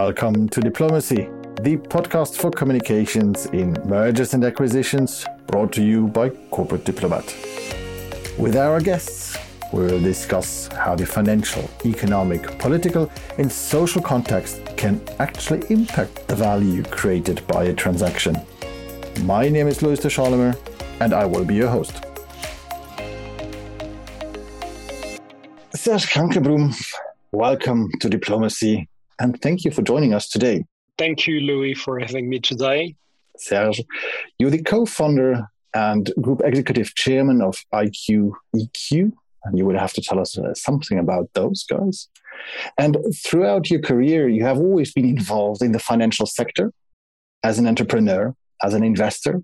Welcome to Diplomacy, the podcast for communications in mergers and acquisitions, brought to you by Corporate Diplomat. With our guests, we'll discuss how the financial, economic, political, and social context can actually impact the value created by a transaction. My name is Louis de Charlemagne, and I will be your host. Serge Krancenblum, welcome to Diplomacy and thank you for joining us today. Thank you, Louis, for having me today. Serge, you're the co founder and group executive chairman of IQ EQ, and you would have to tell us uh, something about those guys. And throughout your career, you have always been involved in the financial sector as an entrepreneur, as an investor,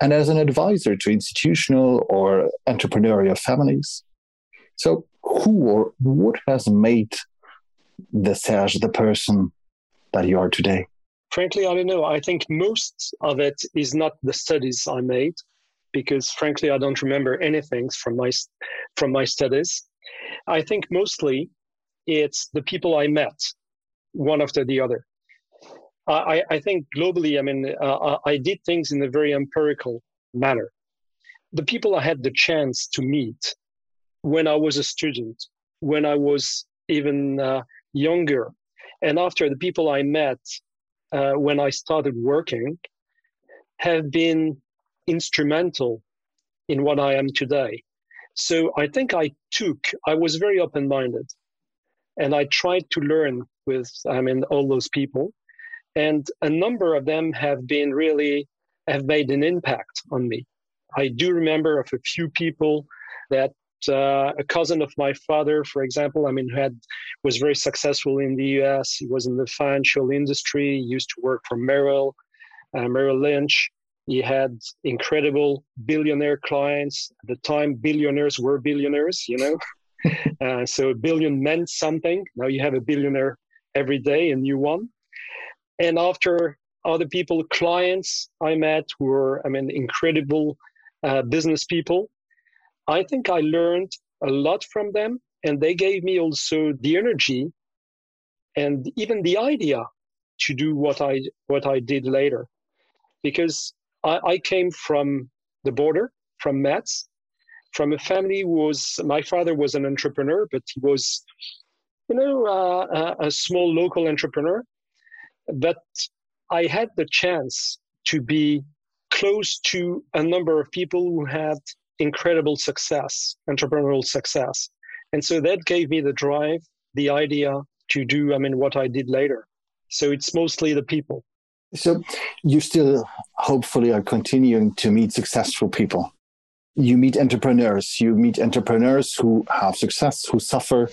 and as an advisor to institutional or entrepreneurial families. So, who or what has made the Serge, the person that you are today? Frankly, I don't know. I think most of it is not the studies I made, because frankly, I don't remember anything from my from my studies. I think mostly it's the people I met, one after the other. I, I think globally, I mean, uh, I did things in a very empirical manner. The people I had the chance to meet when I was a student, when I was even uh, younger. And after the people I met uh, when I started working have been instrumental in what I am today. So I think I took, I was very open minded and I tried to learn with, I mean, all those people. And a number of them have been really, have made an impact on me. I do remember of a few people that uh, a cousin of my father, for example, I mean, who had was very successful in the U.S. He was in the financial industry. He used to work for Merrill, uh, Merrill Lynch. He had incredible billionaire clients. At the time, billionaires were billionaires, you know. uh, so a billion meant something. Now you have a billionaire every day, a new one. And after other people, clients I met were, I mean, incredible uh, business people I think I learned a lot from them, and they gave me also the energy and even the idea to do what I what I did later, because I, I came from the border, from Metz, from a family who was my father was an entrepreneur, but he was, you know, uh, a, a small local entrepreneur. But I had the chance to be close to a number of people who had incredible success, entrepreneurial success. And so that gave me the drive, the idea to do, I mean, what I did later. So it's mostly the people. So you still hopefully are continuing to meet successful people. You meet entrepreneurs, you meet entrepreneurs who have success, who suffer,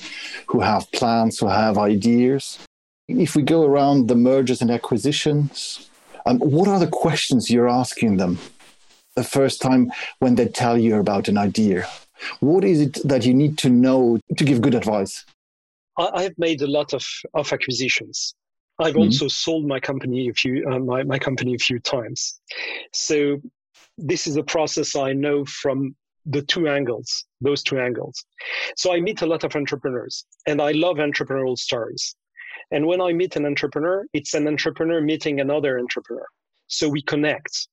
who have plans, who have ideas. If we go around the mergers and acquisitions, um, what are the questions you're asking them? The first time when they tell you about an idea? What is it that you need to know to give good advice? I've made a lot of, of acquisitions. I've mm-hmm. also sold my company a few uh, my, my company a few times. So this is a process I know from the two angles, those two angles. So I meet a lot of entrepreneurs and I love entrepreneurial stories. And when I meet an entrepreneur, it's an entrepreneur meeting another entrepreneur. So we connect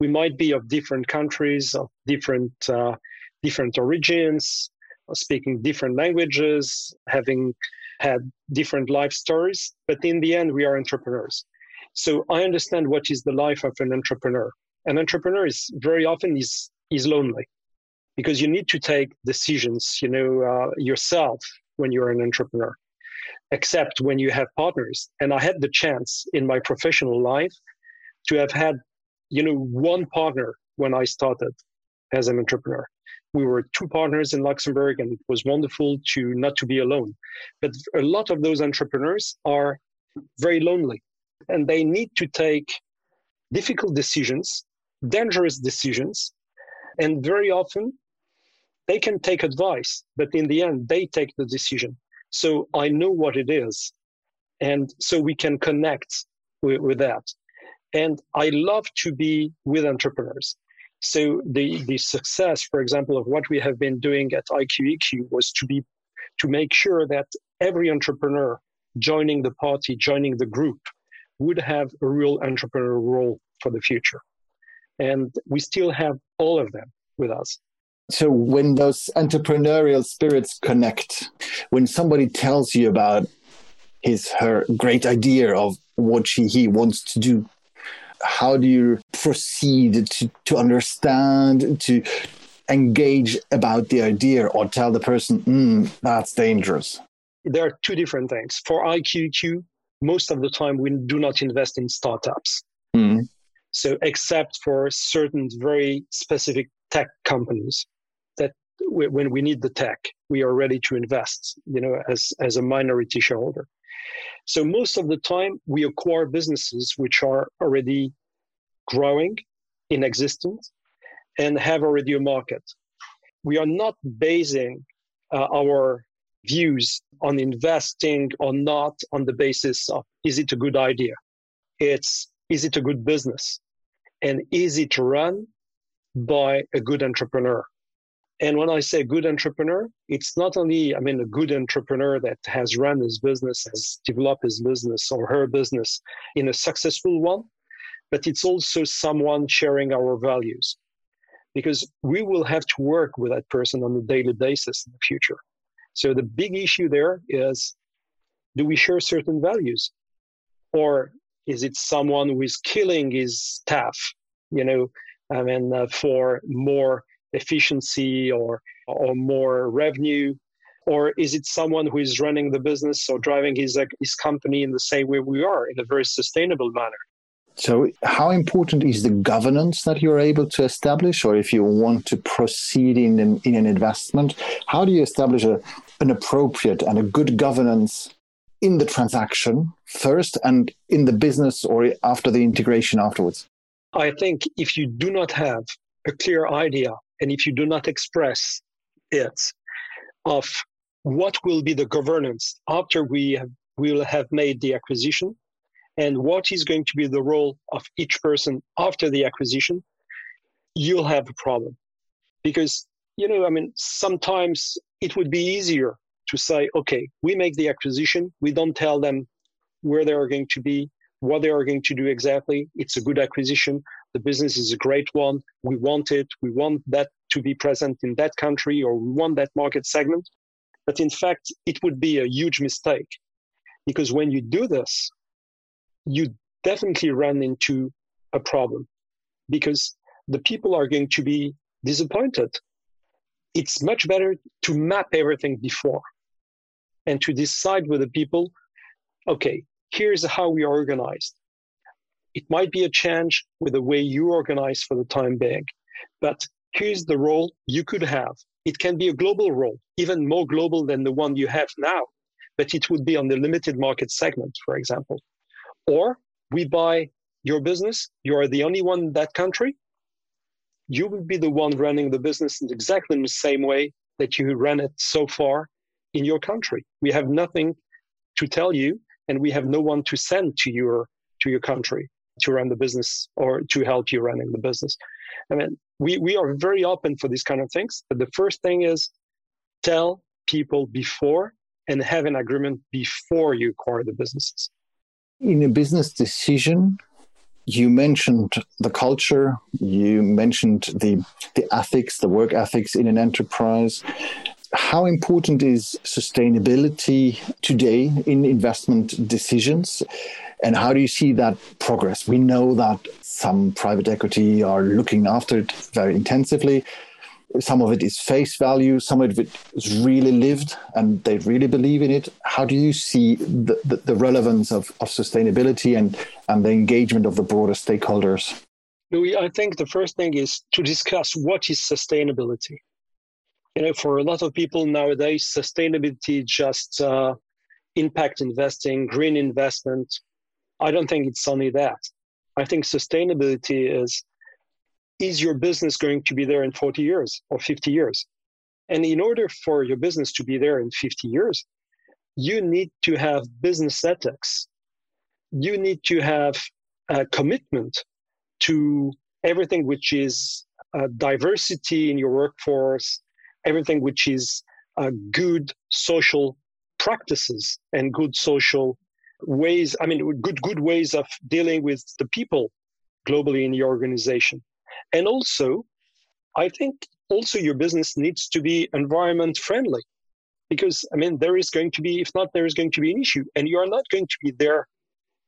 we might be of different countries, of different uh, different origins, speaking different languages, having had different life stories, but in the end, we are entrepreneurs. So I understand what is the life of an entrepreneur. An entrepreneur is very often is is lonely because you need to take decisions, you know, uh, yourself when you're an entrepreneur, except when you have partners. And I had the chance in my professional life to have had you know, one partner when I started as an entrepreneur. We were two partners in Luxembourg, and it was wonderful to not to be alone. But a lot of those entrepreneurs are very lonely, and they need to take difficult decisions, dangerous decisions, and very often they can take advice, but in the end, they take the decision. So I know what it is. And so we can connect with, with that. And I love to be with entrepreneurs. So the, the success, for example, of what we have been doing at IQEQ was to be to make sure that every entrepreneur joining the party, joining the group, would have a real entrepreneurial role for the future. And we still have all of them with us. So when those entrepreneurial spirits connect, when somebody tells you about his her great idea of what she he wants to do, how do you proceed to, to understand, to engage about the idea or tell the person, mm, that's dangerous? There are two different things. For IQEQ, most of the time we do not invest in startups. Mm. So, except for certain very specific tech companies that we, when we need the tech, we are ready to invest, you know, as, as a minority shareholder. So, most of the time we acquire businesses which are already growing in existence and have already a market. We are not basing uh, our views on investing or not on the basis of is it a good idea? It's is it a good business? And is it run by a good entrepreneur? And when I say good entrepreneur, it's not only, I mean, a good entrepreneur that has run his business, has developed his business or her business in a successful one, but it's also someone sharing our values because we will have to work with that person on a daily basis in the future. So the big issue there is do we share certain values? Or is it someone who is killing his staff, you know, I mean, uh, for more efficiency or, or more revenue? Or is it someone who is running the business or driving his, uh, his company in the same way we are in a very sustainable manner? So, how important is the governance that you're able to establish, or if you want to proceed in an, in an investment, how do you establish a, an appropriate and a good governance in the transaction first and in the business or after the integration afterwards? I think if you do not have a clear idea and if you do not express it of what will be the governance after we have, will have made the acquisition and what is going to be the role of each person after the acquisition, you'll have a problem. Because, you know, I mean, sometimes it would be easier to say, okay, we make the acquisition, we don't tell them where they are going to be, what they are going to do exactly. It's a good acquisition. The business is a great one. We want it. We want that to be present in that country or we want that market segment. But in fact, it would be a huge mistake because when you do this, you definitely run into a problem because the people are going to be disappointed. It's much better to map everything before and to decide with the people okay, here's how we are organized. It might be a change with the way you organize for the time being, but here's the role you could have. It can be a global role, even more global than the one you have now, but it would be on the limited market segment, for example. Or we buy your business, you are the only one in that country. You will be the one running the business in exactly the same way that you ran it so far in your country. We have nothing to tell you, and we have no one to send to your to your country to run the business or to help you running the business. I mean, we, we are very open for these kind of things. But the first thing is tell people before and have an agreement before you acquire the businesses in a business decision, you mentioned the culture, you mentioned the the ethics, the work ethics in an enterprise. How important is sustainability today in investment decisions? And how do you see that progress? We know that some private equity are looking after it very intensively. Some of it is face value some of it is really lived and they really believe in it. How do you see the, the, the, relevance of, of sustainability and, and the engagement of the broader stakeholders? Louis i think the first thing is to discuss what is sustainability. You know for a lot of people nowadays sustainability just uh, impact investing green investment i don't think it's only that i think sustainability is is your business going to be there in 40 years or 50 years? And in order for your business to be there in 50 years, you need to have business ethics. You need to have a commitment to everything which is uh, diversity in your workforce, everything which is a good social practices and good social ways i mean good good ways of dealing with the people globally in your organization. And also i think also your business needs to be environment friendly because i mean there is going to be if not there is going to be an issue and you are not going to be there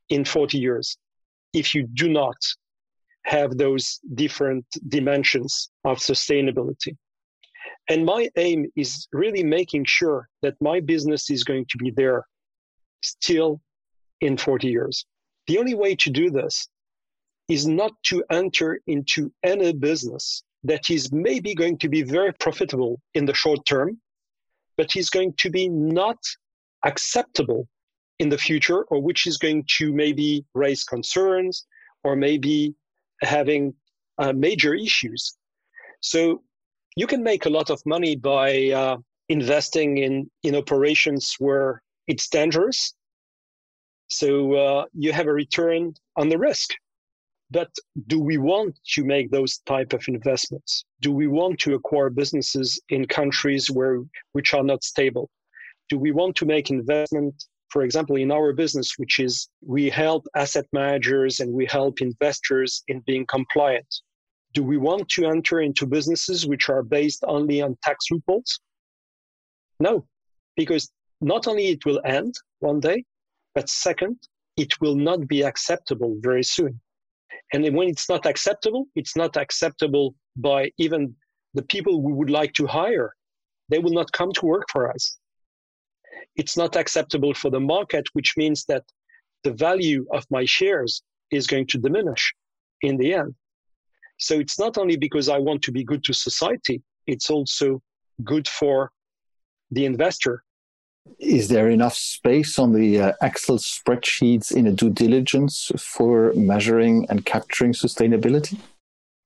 in 40 years if you do not have those different dimensions of sustainability. And my aim is really making sure that my business is going to be there still in 40 years. The only way to do this is not to enter into any business that is maybe going to be very profitable in the short term, but is going to be not acceptable in the future, or which is going to maybe raise concerns or maybe having uh, major issues. So you can make a lot of money by uh, investing in in operations where it's dangerous. So uh, you have a return on the risk. But do we want to make those type of investments? Do we want to acquire businesses in countries where which are not stable? Do we want to make investment, for example, in our business, which is we help asset managers and we help investors in being compliant? do we want to enter into businesses which are based only on tax loopholes? No, because not only it will end one day, but second, it will not be acceptable very soon. And when it's not acceptable, it's not acceptable by even the people we would like to hire. They will not come to work for us. It's not acceptable for the market, which means that the value of my shares is going to diminish in the end. So it's not only because I want to be good to society, it's also good for the investor. Is there enough space on the uh, Excel spreadsheets in a due diligence for measuring and capturing sustainability?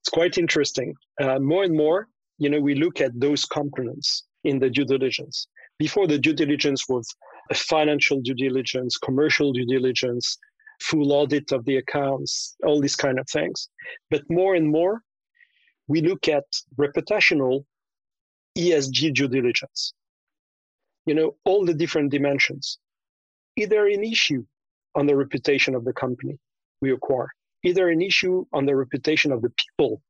It's quite interesting. Uh, more and more, you know, we look at those components in the due diligence. Before the due diligence was a financial due diligence, commercial due diligence, full audit of the accounts, all these kind of things. But more and more, we look at reputational ESG due diligence. You know, all the different dimensions. Either an issue on the reputation of the company we acquire, either an issue on the reputation of the people,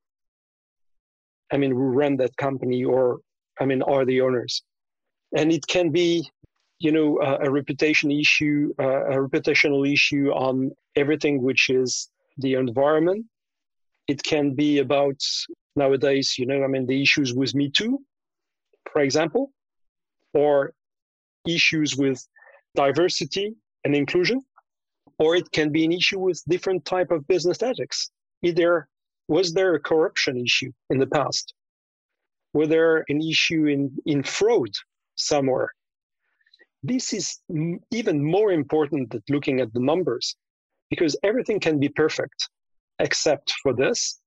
I mean, who run that company or, I mean, are the owners. And it can be you know, uh, a reputation issue, uh, a reputational issue on everything which is the environment. It can be about nowadays, you know, I mean, the issues with Me Too, for example, or issues with diversity and inclusion, or it can be an issue with different type of business ethics. Either was there a corruption issue in the past? Was there an issue in, in fraud somewhere? this is even more important than looking at the numbers because everything can be perfect except for this.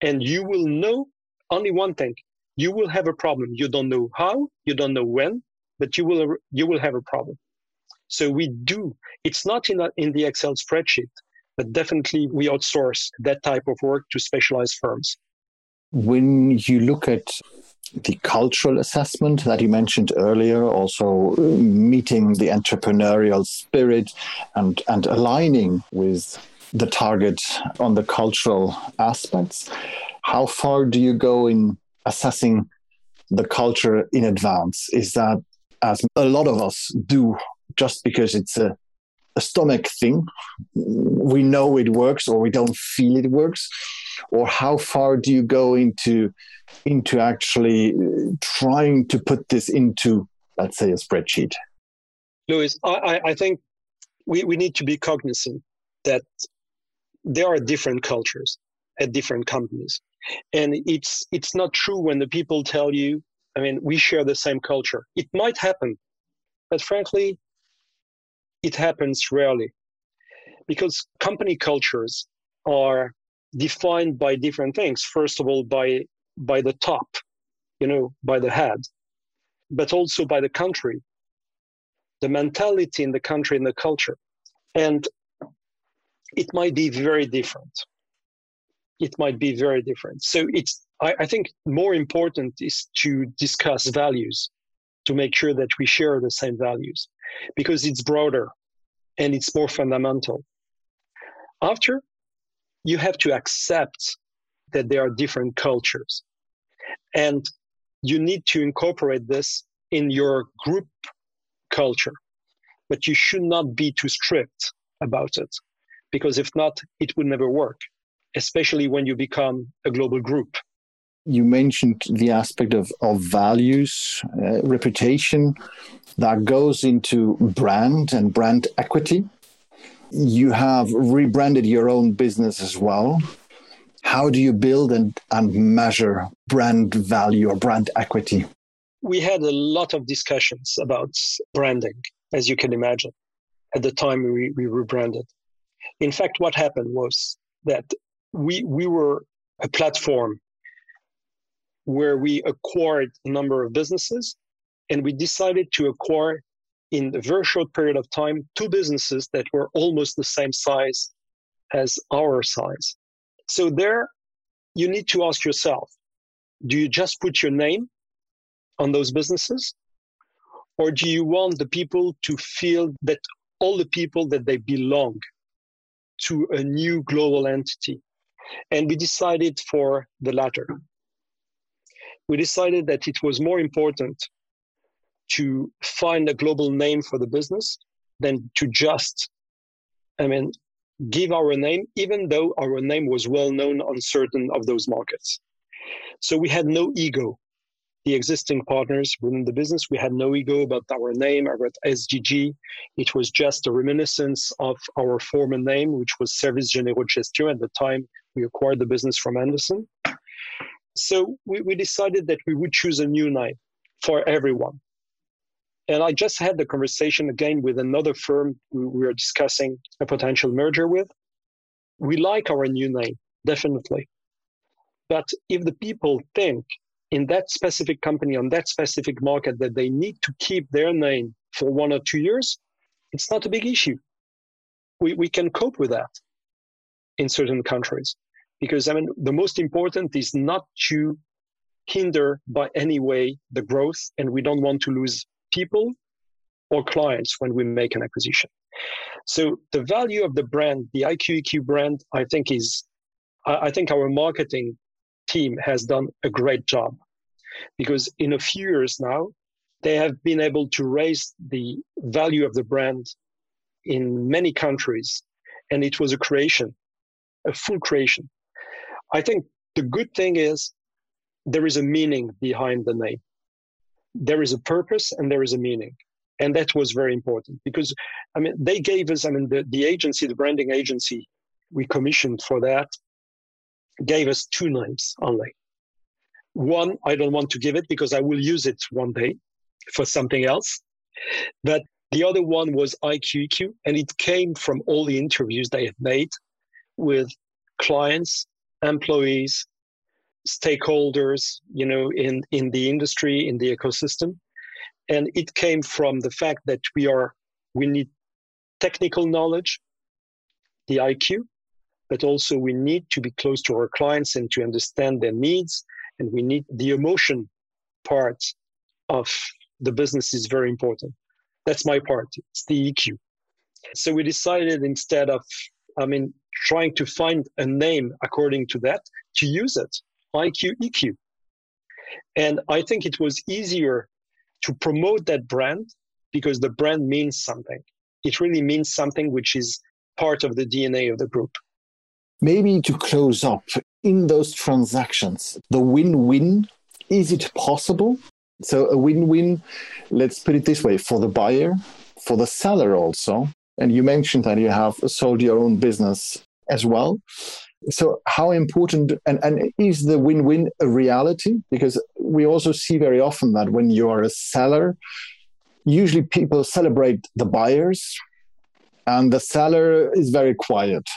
And you will know only one thing you will have a problem. You don't know how, you don't know when, but you will, you will have a problem. So we do, it's not in, a, in the Excel spreadsheet, but definitely we outsource that type of work to specialized firms. When you look at the cultural assessment that you mentioned earlier, also uh, meeting the entrepreneurial spirit and, and aligning with the target on the cultural aspects. How far do you go in assessing the culture in advance? Is that, as a lot of us do, just because it's a, a stomach thing, we know it works or we don't feel it works? Or how far do you go into into actually uh, trying to put this into, let's say, a spreadsheet? Louis, I, I think we, we need to be cognizant that there are different cultures at different companies. And it's it's not true when the people tell you, I mean, we share the same culture. It might happen, but frankly, it happens rarely. Because company cultures are defined by different things. First of all, by by the top, you know, by the head, but also by the country, the mentality in the country and the culture. And it might be very different. It might be very different. So it's, I, I think more important is to discuss values to make sure that we share the same values. because it's broader and it's more fundamental. After, you have to accept that there are different cultures. And you need to incorporate this in your group culture. But you should not be too strict about it, because if not, it would never work, especially when you become a global group. You mentioned the aspect of, of values, uh, reputation that goes into brand and brand equity. You have rebranded your own business as well. How do you build and, and measure brand value or brand equity? We had a lot of discussions about branding, as you can imagine, at the time we, we rebranded. In fact, what happened was that we, we were a platform where we acquired a number of businesses and we decided to acquire in a very short period of time two businesses that were almost the same size as our size so there, you need to ask yourself, do you just put your name on those businesses? Or do you want the people to feel that all the people that they belong to a new global entity? And we decided for the latter. We decided that it was more important to find a global name for the business than to just, I mean, give our name, even though our name was well known on certain of those markets. So we had no ego. The existing partners within the business, we had no ego about our name, about SGG. It was just a reminiscence of our former name, which was Service Généraux Gestion at the time we acquired the business from Andersen. So we, we decided that we would choose a new name for everyone. And I just had the conversation again with another firm we were discussing a potential merger with. We like our new name, definitely. But if the people think in that specific company, on that specific market, that they need to keep their name for one or two years, it's not a big issue. We, we can cope with that in certain countries. Because I mean, the most important is not to hinder by any way the growth, and we don't want to lose people or clients when we make an acquisition. So the value of the brand, the IQEQ brand, I think is, I think our marketing team has done a great job because in a few years now, they have been able to raise the value of the brand in many countries. And it was a creation, a full creation. I think the good thing is there is a meaning behind the name. There is a purpose and there is a meaning. And that was very important because i mean they gave us i mean the, the agency the branding agency we commissioned for that gave us two names only. One i don't want to give it because i will use it one day for something else. But the other one was iqeq and it came from all the interviews they had made with clients employees stakeholders, you know, in, in the industry, in the ecosystem. And it came from the fact that we are, we need technical knowledge, the IQ, but also we need to be close to our clients and to understand their needs. And we need the emotion part of the business is very important. That's my part. It's the EQ. So we decided instead of, I mean, trying to find a name according to that, to use it IQ, EQ. And I think it was easier to promote that brand because the brand means something. It really means something which is part of the DNA of the group. Maybe to close up, in those transactions, the win win, is it possible? So, a win win, let's put it this way for the buyer, for the seller also. And you mentioned that you have sold your own business as well. So how important and, and is the win-win a reality? Because we also see very often that when you are a seller usually people celebrate the buyers and the seller is very quiet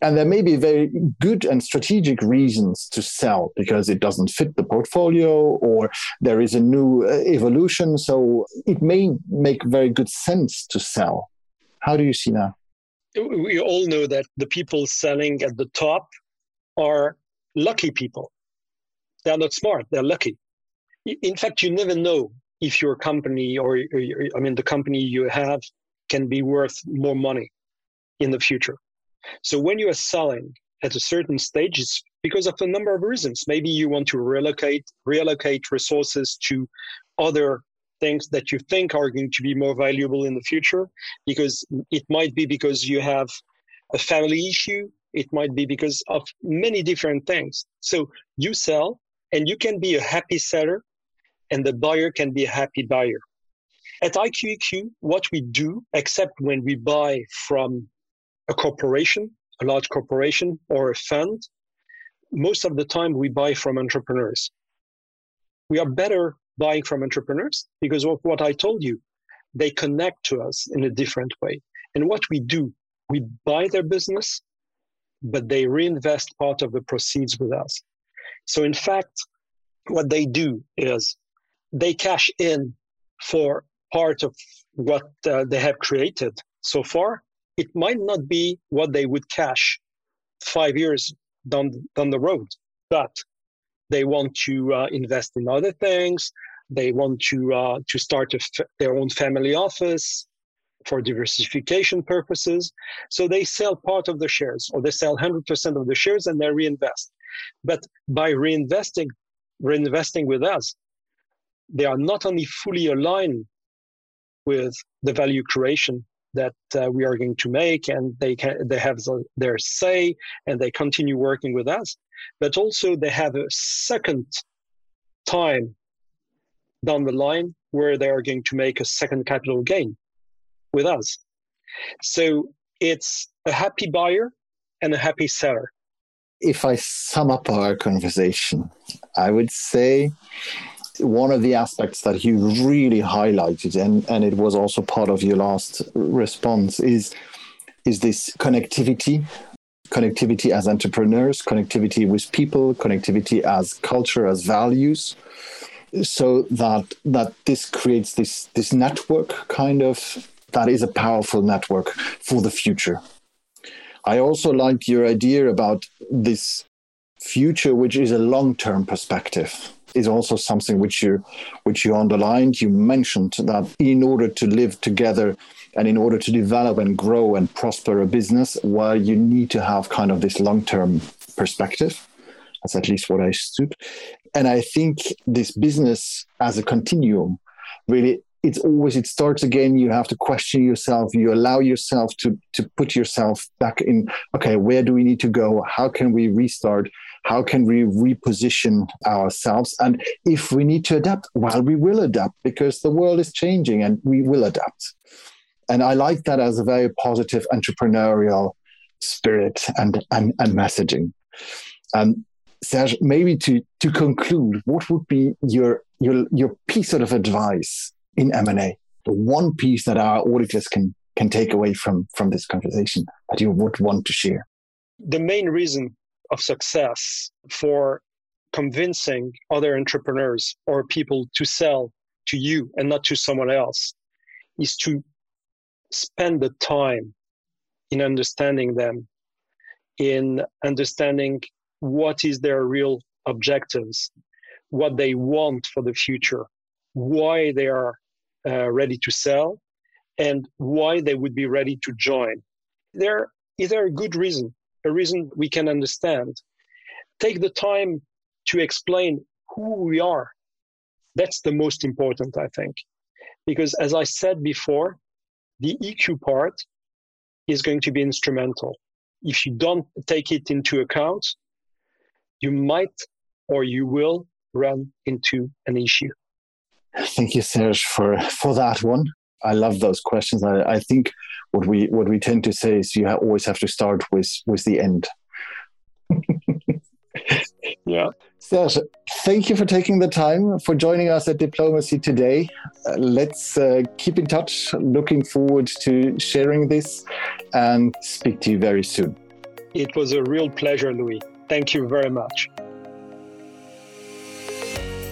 and there may be very good and strategic reasons to sell because it doesn't fit the portfolio or there is a new uh, evolution so it may make very good sense to sell how do you see that we all know that the people selling at the top are lucky people. They're not smart, they're lucky. In fact, you never know if your company or, or I mean the company you have can be worth more money in the future. So when you are selling at a certain stage, it's because of a number of reasons. Maybe you want to relocate reallocate resources to other things that you think are going to be more valuable in the future because it might be because you have a family issue. It might be because of many different things. So you sell and you can be a happy seller and the buyer can be a happy buyer. At iqeq what we do except when we buy from a corporation a large corporation or a fund most of the time we buy from entrepreneurs we are better buying from entrepreneurs because of what I told you. They connect to us in a different way. And what we do, we buy their business, but they reinvest part of the proceeds with us. So, in fact, what they do is they cash in for part of what uh, they have created so far. It might not be what they would cash five years down, down the road, but they want to uh, invest in other things. They want to uh, to start their own family office for diversification purposes. So they sell part of the shares, or they sell 100% of the shares, and they reinvest. But by reinvesting, reinvesting with us, they are not only fully aligned with the value creation that uh, we are going to make, and they can, they have the, their say, and they continue working with us, but also they have a second time down the line where they are going to make a second capital gain with us. So it's a happy buyer and a happy seller. If I sum up our conversation, I would say one of the aspects that you really highlighted, and, and it was also part of your last response, is is this connectivity. Connectivity as entrepreneurs, connectivity with people, connectivity as culture, as values. So that that this creates this this network kind of that is a powerful network for the future. I also like your idea about this future, which is a long-term perspective, is also something which you which you underlined. You mentioned that in order to live together and in order to develop and grow and prosper a business, well, you need to have kind of this long-term perspective. That's at least what I stood. And I think this business as a continuum really it's always it starts again you have to question yourself you allow yourself to to put yourself back in okay where do we need to go how can we restart how can we reposition ourselves and if we need to adapt well we will adapt because the world is changing and we will adapt and i like that as a very positive entrepreneurial spirit and and, and messaging and Serge, maybe to to conclude, what would be your your your piece of advice in M and A? The one piece that our auditors can can take away from from this conversation that you would want to share. The main reason of success for convincing other entrepreneurs or people to sell to you and not to someone else is to spend the time in understanding them, in understanding what is their real objectives, what they want for the future, why they are uh, ready to sell, and why they would be ready to join. There is there a good reason, a reason we can understand. Take the time to explain who we are. That's the most important, I think. Because as I said before, the EQ part is going to be instrumental. If you don't take it into account, you might or you will run into an issue. Thank you, Serge, for, for that one. I love those questions. I, I think what we what we tend to say is you always have to start with with the end. yeah. Serge, thank you for taking the time for joining us at Diplomacy today. Uh, let's uh, keep in touch. Looking forward to sharing this and speak to you very soon. It was a real pleasure, Louis. Thank you very much.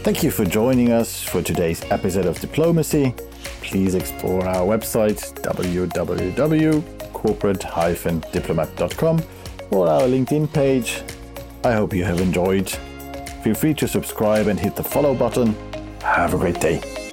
Thank you for joining us for today's episode of Diplomacy. Please explore our website www.corporate-diplomat.com or our LinkedIn page. I hope you have enjoyed. Feel free to subscribe and hit the follow button. Have a great day.